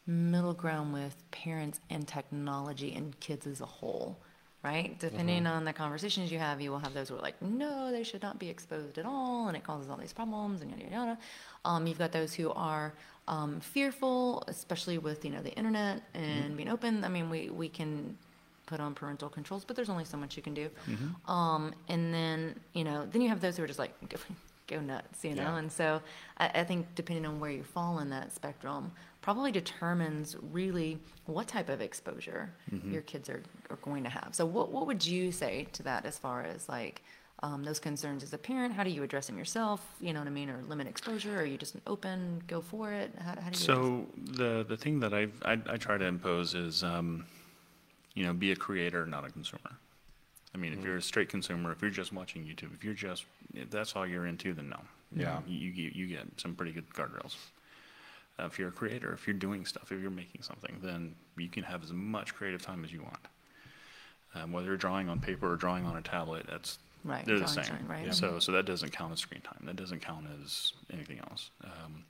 middle ground with parents and technology and kids as a whole, right? Depending on the conversations you have, you will have those who are like, no, they should not be exposed at all, and it causes all these problems, and yada yada yada. Um, you've got those who are um, fearful, especially with you know the internet and being open. I mean, we we can put on parental controls, but there's only so much you can do. Um, and then, you know, then you have those who are just like, *laughs* go, nuts, you know? Yeah. And so I, I think depending on where you fall in that spectrum, probably determines really what type of exposure your kids are, are going to have. So what, what would you say to that as far as like, um, those concerns as a parent, how do you address them yourself? You know what I mean? Or limit exposure? Or are you just an open, go for it? How, how do you? So the the thing that I've, I I try to impose is, um, you know, be a creator, not a consumer. I mean, if you're a straight consumer, if you're just watching YouTube, if you're just if that's all you're into, then no. Yeah. You you, you get some pretty good guardrails. Uh, if you're a creator, if you're doing stuff, if you're making something, then you can have as much creative time as you want. Um, whether you're drawing on paper or drawing on a tablet, that's Right, they're the same. drawing, right. So so that doesn't count as screen time. That doesn't count as anything else. Um,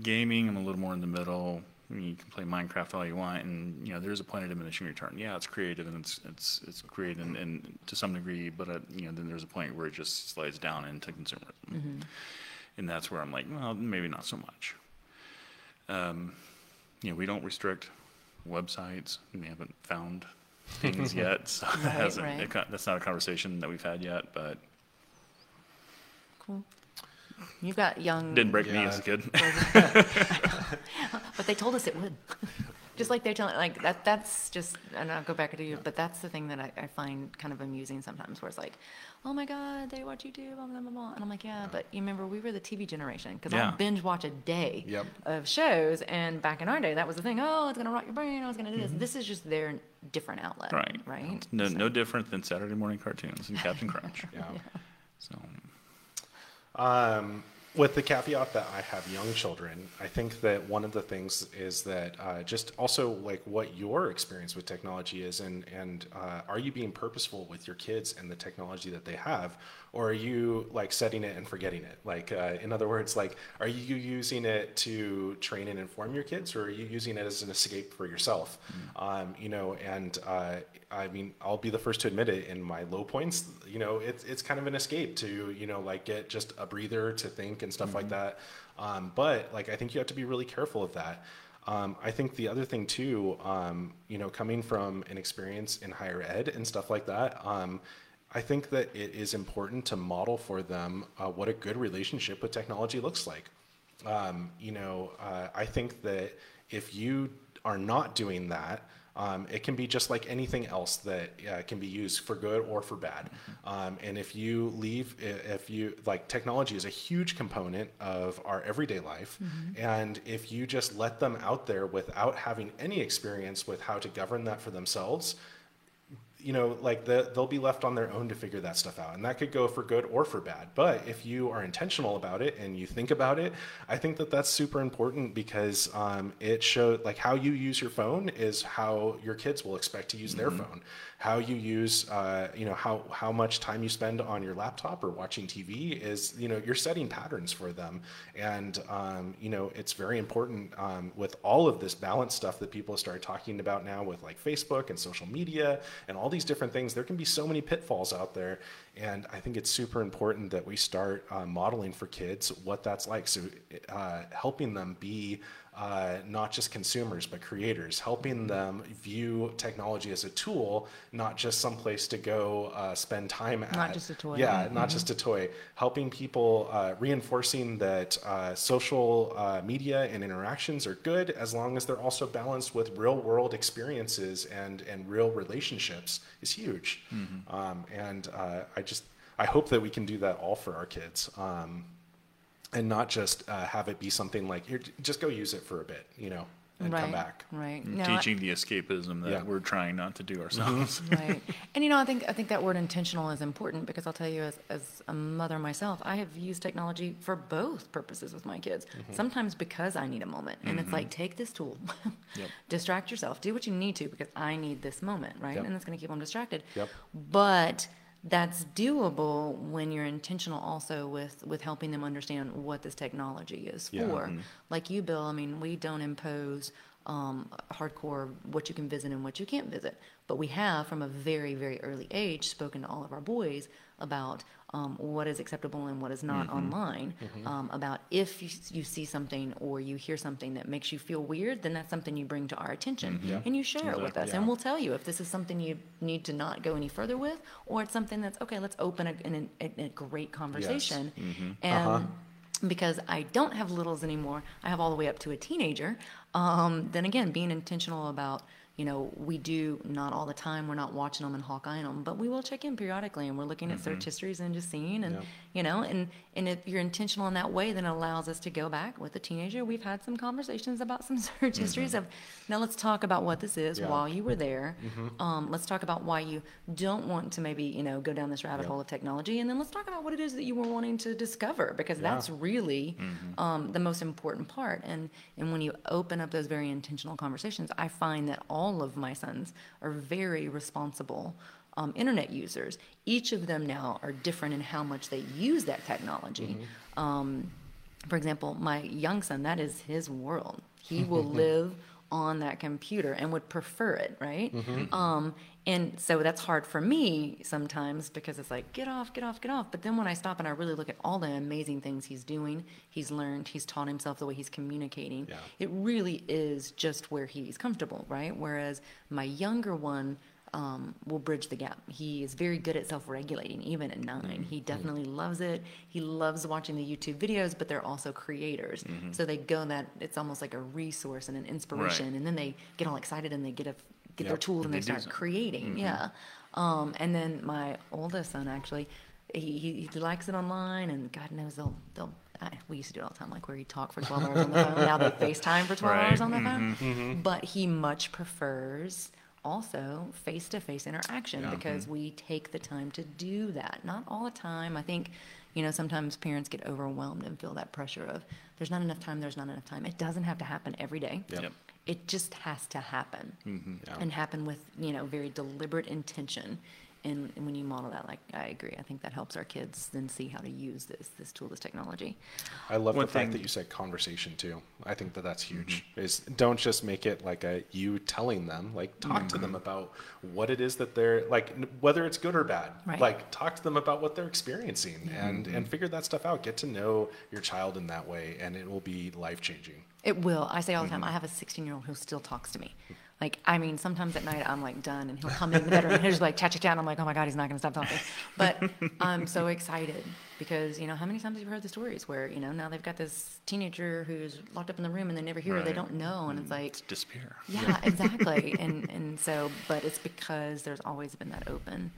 gaming, I'm a little more in the middle. I mean, you can play Minecraft all you want, and you know there's a point of diminishing return. Yeah, it's creative and it's it's it's creative and, and to some degree, but uh, you know then there's a point where it just slides down into consumerism, and that's where I'm like, well, maybe not so much. Um, you know, we don't restrict websites. We haven't found things *laughs* yet, so that Right, hasn't, right. that's not a conversation that we've had yet. But Cool. You've got young. didn't break me as a kid. But they told us it would. just like they're telling, like that. That's just, and I'll go back to you. But that's the thing that I, I find kind of amusing sometimes, where it's like, oh my God, they watch YouTube, blah blah blah, blah. and I'm like, yeah, but you remember we were the TV generation because Yeah. I'll binge watch a day Yep. of shows, and back in our day, that was the thing. Oh, it's gonna rot your brain. I was gonna do this. Mm-hmm. This is just their different outlet, Right. Right. No, So- no different than Saturday morning cartoons and Captain Crunch. *laughs* Yeah. So, Um, with the caveat that I have young children, I think that one of the things is that uh, just also like what your experience with technology is, and and uh, are you being purposeful with your kids and the technology that they have, or are you like setting it and forgetting it? Like, uh, in other words, like, are you using it to train and inform your kids, or are you using it as an escape for yourself? Mm. Um, you know, and uh, I mean, I'll be the first to admit it. In my low points, you know, it's it's kind of an escape to you know like get just a breather to think and stuff mm-hmm. like that. Um, but like I think you have to be really careful of that. Um, I think the other thing too, um, you know, coming from an experience in higher ed and stuff like that, um, I think that it is important to model for them uh, what a good relationship with technology looks like. Um, you know, uh, I think that if you are not doing that, um, it can be just like anything else that uh, can be used for good or for bad. Um, and if you leave, if you like, technology is a huge component of our everyday life. Mm-hmm. And if you just let them out there without having any experience with how to govern that for themselves, you know, like the, they'll be left on their own to figure that stuff out. And that could go for good or for bad. But if you are intentional about it and you think about it, I think that that's super important because um, it shows like how you use your phone is how your kids will expect to use mm-hmm. their phone how you use, uh, you know, how, how much time you spend on your laptop or watching TV is, you know, you're setting patterns for them. And, um, you know, it's very important um, with all of this balance stuff that people start talking about now with like Facebook and social media and all these different things. There can be so many pitfalls out there. And I think it's super important that we start uh, modeling for kids what that's like. So uh, helping them be uh, not just consumers but creators, helping them view technology as a tool, not just some place to go uh, spend time at. Not just a toy. Yeah, mm-hmm. not just a toy. Helping people, uh, reinforcing that uh, social uh, media and interactions are good as long as they're also balanced with real world experiences and and real relationships is huge. Mm-hmm. Um, and uh, I just I hope that we can do that all for our kids. Um, and not just uh, have it be something like here just go use it for a bit you know and right, come back right no, teaching I, the escapism that yeah. we're trying not to do mm-hmm. ourselves *laughs* right and you know i think i think that word intentional is important because i'll tell you as, as a mother myself i have used technology for both purposes with my kids mm-hmm. sometimes because i need a moment and mm-hmm. it's like take this tool *laughs* yep. distract yourself do what you need to because i need this moment right yep. and it's going to keep them distracted yep. but that's doable when you're intentional also with with helping them understand what this technology is yeah. for mm-hmm. like you bill i mean we don't impose um, hardcore what you can visit and what you can't visit but we have from a very very early age spoken to all of our boys about um, what is acceptable and what is not mm-hmm. online. Mm-hmm. Um, about if you, you, see something or you hear something that makes you feel weird, then that's something you bring to our attention mm-hmm. yeah. and you share exactly. it with us, yeah. and we'll tell you if this is something you need to not go any further with, or it's something that's okay. Let's open a, a, a great conversation yes. Mm-hmm. and. Uh-huh because I don't have littles anymore, I have all the way up to a teenager. Um, then again, being intentional about you know, we do not all the time. We're not watching them and hawkeyeing them, but we will check in periodically, and we're looking at mm-hmm. search histories and just seeing, and you know, and and if you're intentional in that way, then it allows us to go back with a teenager. We've had some conversations about some *laughs* search mm-hmm. histories of now let's talk about what this is yeah. while you were there. Mm-hmm. Um, let's talk about why you don't want to maybe you know go down this rabbit hole of technology, and then let's talk about what it is that you were wanting to discover because yeah. that's really mm-hmm. um, the most important part. And and when you open up those very intentional conversations, I find that all all of my sons are very responsible um, internet users. Each of them now are different in how much they use that technology. Mm-hmm. Um, for example, my young son, that is his world. He *laughs* will live on that computer and would prefer it, right? Mm-hmm. Um, and so that's hard for me sometimes because it's like, get off, get off, get off. But then when I stop and I really look at all the amazing things he's doing, he's learned, he's taught himself the way he's communicating, yeah. it really is just where he's comfortable, right? Whereas my younger one, um, will bridge the gap. He is very good at self regulating, even at 9 mm-hmm. He definitely mm-hmm. loves it. He loves watching the YouTube videos, but they're also creators. Mm-hmm. So they go that it's almost like a resource and an inspiration. Right. And then they get all excited and they get a get yep. their tools and they, they start creating. Mm-hmm. Yeah. Um, and then my oldest son actually, he, he, he likes it online, and God knows they'll they'll I, we used to do it all the time, like where you talk for 12 hours on the phone. Now they *laughs* FaceTime for 12 right. hours on the phone. Mm-hmm. mm-hmm. But he much prefers also face to face interaction yeah. because mm-hmm. we take the time to do that. Not all the time. I think, You know, sometimes parents get overwhelmed and feel that pressure of, there's not enough time, there's not enough time. It doesn't have to happen every day. Yep. Yep. It just has to happen. Mm-hmm. Yeah. And happen with, you know, very deliberate intention. And, and when you model that, like, I agree, I think that helps our kids then see how to use this, this tool, this technology. I love One the fact that you said conversation too. I think that that's huge. Mm-hmm. Is don't just make it like a you telling them, like talk to them mm-hmm. about what it is that they're like, n- whether it's good or bad. Right. Like talk to them about what they're experiencing and and figure that stuff out. Get to know your child in that way, and it will be life changing. It will. I say all the time, mm-hmm. I have a 16 year old who still talks to me. Like, I mean, sometimes at night I'm like done and he'll come in the bedroom and he'll just like chat, chat, chat. And I'm like, oh my God, he's not going to stop talking. But I'm so excited because, you know, how many times have you heard the stories where, you know, now they've got this teenager who's locked up in the room and they never hear her, they don't know. And it's mm-hmm. like, Disappear. yeah, exactly. *laughs* and and so, but it's because there's always been that open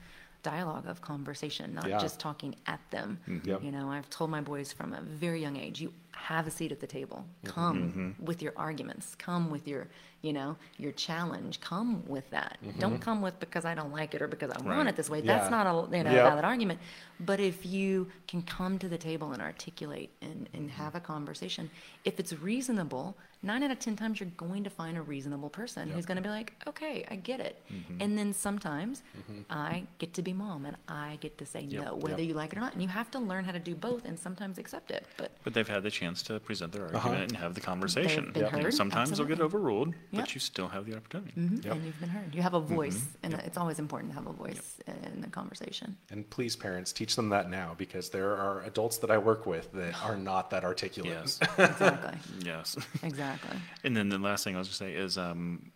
dialogue of conversation, not Yeah. just talking at them. Mm-hmm. Yep. You know, I've told my boys from a very young age, you have a seat at the table. Mm-hmm. Come mm-hmm. with your arguments. Come with your, you know, your challenge. Come with that. Mm-hmm. Don't come with because I don't like it or because I want Right. it this way. That's not a you know Yep. valid argument. But if you can come to the table and articulate and, and have a conversation, if it's reasonable, nine out of ten times you're going to find a reasonable person who's going to be like, okay, I get it. And then sometimes I get to be mom and I get to say Yep. no, whether Yep. you like it or not. And you have to learn how to do both and sometimes accept it. But But they've had the chance to present their argument and have the conversation. been You know, heard, Sometimes they'll get overruled, Yep. but you still have the opportunity. Mhm, Yep. and you've been heard. You have a voice, and it's always important to have a voice in the conversation. And please, parents, teach them that now because there are adults that I work with that *laughs* are not that articulate. Yes. *laughs* Exactly. yes. exactly. And then the last thing I was going to say is um,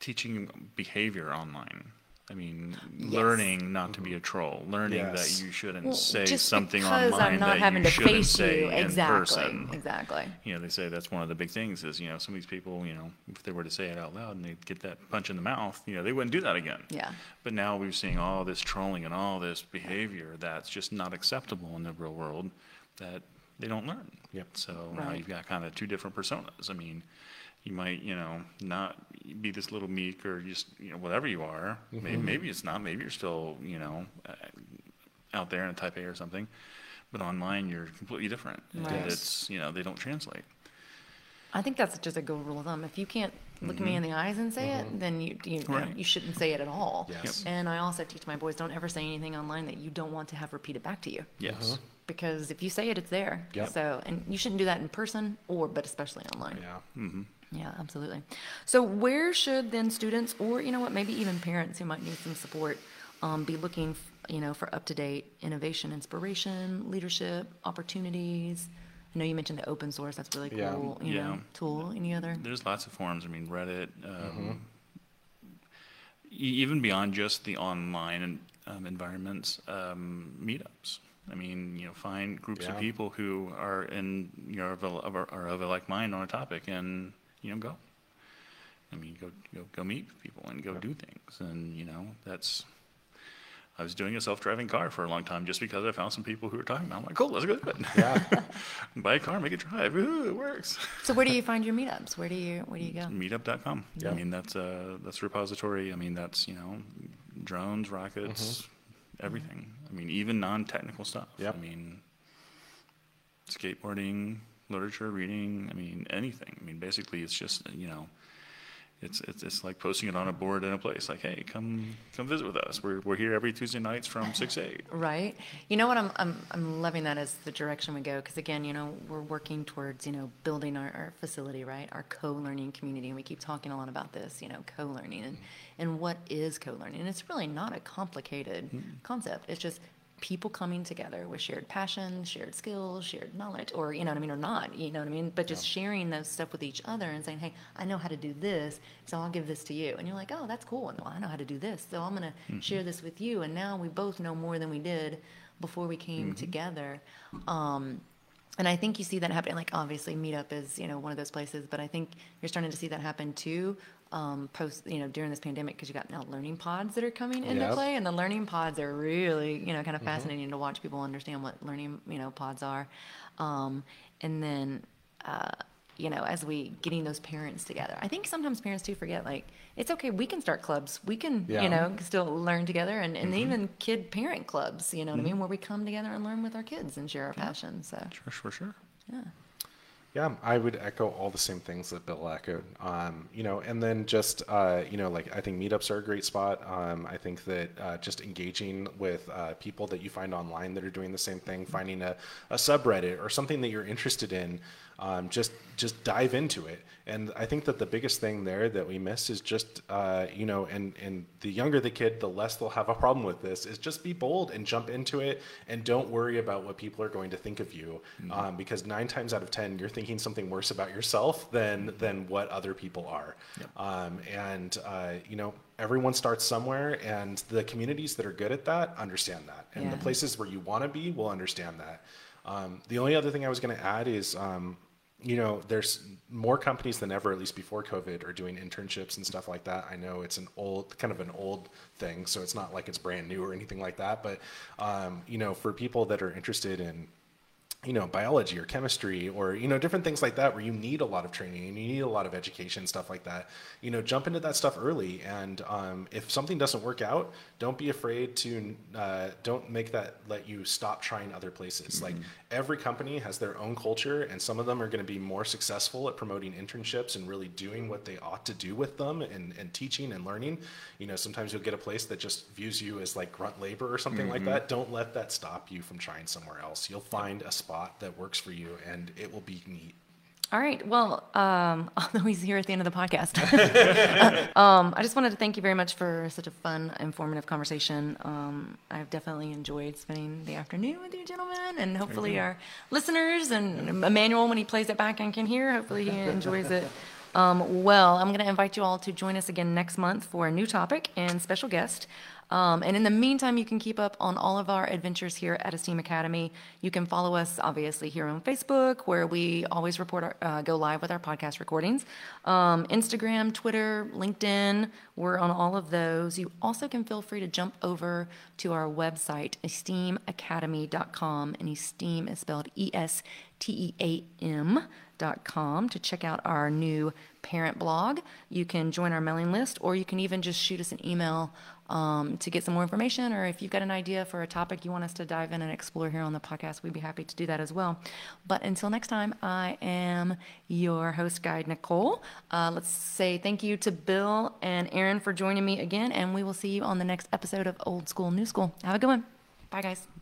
teaching behavior online. I mean, Yes. learning not to be a mm-hmm. troll, learning Yes. that you shouldn't Well, say just something because online I'm not that having you to shouldn't face say you. in Exactly. person. Exactly. You know, they say that's one of the big things is, you know, some of these people, you know, if they were to say it out loud and they get that punch in the mouth, you know, they wouldn't do that again. Yeah. But now we're seeing all this trolling and all this behavior that's just not acceptable in the real world that they don't learn. Yep. So now you've got kind of two different personas. I mean, you might, you know, not be this little meek or just, you know, whatever you are. Maybe, mm-hmm. maybe it's not. Maybe you're still, you know, uh, out there in a type A or something. But online, you're completely different. And Right. it's, you know, they don't translate. I think that's just a good rule of thumb. If you can't look me in mm-hmm. the eyes and say it, mm-hmm. then you you, Right. you shouldn't say it at all. Yes. Yep. And I also teach my boys don't ever say anything online that you don't want to have repeated back to you. Yes. Uh-huh. Because if you say it, it's there. Yep. So, and you shouldn't do that in person or, but especially online. Yeah. Yeah, absolutely. So, where should then students, or you know what, maybe even parents who might need some support, um, be looking, f- you know, for up to date innovation, inspiration, leadership, opportunities? I know you mentioned the open source. That's really Yeah. cool. You Yeah. know, tool. Any other? There's lots of forums. I mean, Reddit, um, e- even beyond just the online um, environments, um, meetups. I mean, you know, find groups of people who are in, you know, of a, of a, are of a like mind on a topic, and you know, go. I mean, go go go meet people and go do things, and you know, that's. I was doing a self-driving car for a long time just because I found some people who were talking about. it. I'm like, cool, let's go do it. Yeah. *laughs* Buy a car, make it drive. Ooh, it works. So, where do you find your meetups? Where do you where do you go? meetup.com. Yeah. I mean, that's a that's a repository. I mean, that's you know, drones, rockets, mm-hmm. everything. I mean, even non-technical stuff. Yep. I mean, skateboarding, literature, reading. I mean, anything. I mean, basically, it's just you know, it's it's it's like posting it on a board in a place. Like, hey, come come visit with us. We're we're here every Tuesday nights from six to eight. Right. You know what? I'm I'm I'm loving that as the direction we go because again, you know, we're working towards you know building our, our facility, right? Our co-learning community, and we keep talking a lot about this, you know, co-learning and mm-hmm. and what is co-learning? And it's really not a complicated mm-hmm. concept. It's just people coming together with shared passions, shared skills, shared knowledge, or you know what I mean, or not, you know what I mean. But just sharing those stuff with each other and saying, hey, I know how to do this, so I'll give this to you, and you're like, oh, that's cool. And well, I know how to do this, so I'm gonna share this with you. And now we both know more than we did before we came together. Um, and I think you see that happening. Like obviously, Meetup is you know one of those places, but I think you're starting to see that happen too. Um, post you know during this pandemic because you got now learning pods that are coming into Yep. play, and the learning pods are really you know kind of fascinating to watch people understand what learning you know pods are. Um, and then uh, you know, as we getting those parents together. I think sometimes parents do forget, like, it's okay, we can start clubs. We can, Yeah. you know, still learn together and, and even kid parent clubs, you know what I mean, where we come together and learn with our kids and share our passion. So, Sure, sure, sure. yeah. Yeah, I would echo all the same things that Bill echoed. Um, you know, and then just uh, you know, like I think meetups are a great spot. Um, I think that uh, just engaging with uh, people that you find online that are doing the same thing, finding a, a subreddit or something that you're interested in, um, just just dive into it. And I think that the biggest thing there that we miss is just uh, you know, and and the younger the kid, the less they'll have a problem with this. Is just be bold and jump into it, and don't worry about what people are going to think of you, um, because nine times out of ten, you're thinking something worse about yourself than than what other people are. Um, and uh, you know, everyone starts somewhere, and the communities that are good at that understand that, and the places where you want to be will understand that. Um, the only other thing I was going to add is, um, you know, there's more companies than ever, at least before COVID, are doing internships and stuff like that. I know it's an old, kind of an old thing, so it's not like it's brand new or anything like that. But, um, you know, for people that are interested in you know biology or chemistry or you know different things like that where you need a lot of training and you need a lot of education stuff like that you know jump into that stuff early and um, if something doesn't work out don't be afraid to uh, don't make that let you stop trying other places. Like every company has their own culture and some of them are going to be more successful at promoting internships and really doing what they ought to do with them and, and teaching and learning. You know sometimes you'll get a place that just views you as like grunt labor or something like that. Don't let that stop you from trying somewhere else. You'll find a spot that works for you and it will be neat All right. Well, um, *laughs* although he's here at the end of the podcast, *laughs* *laughs* um, I just wanted to thank you very much for such a fun, informative conversation. Um, I've definitely enjoyed spending the afternoon with you gentlemen, and hopefully our listeners and Emmanuel, when he plays it back and can hear, hopefully he enjoys it. Um, well, I'm going to invite you all to join us again next month for a new topic and special guest. Um, and in the meantime, you can keep up on all of our adventures here at Esteem Academy. You can follow us, obviously, here on Facebook, where we always report, our, uh, go live with our podcast recordings. Um, Instagram, Twitter, LinkedIn, we're on all of those. You also can feel free to jump over to our website, esteamacademy.com, and Esteem is spelled E S T E A M dot com to check out our new parent blog. You can join our mailing list, or you can even just shoot us an email um, to get some more information. Or if you've got an idea for a topic you want us to dive in and explore here on the podcast, we'd be happy to do that as well. But until next time, I am your host guide, Nicole. Uh, let's say thank you to Bill and Aaron for joining me again, and we will see you on the next episode of Old School, New School. Have a good one. Bye, guys.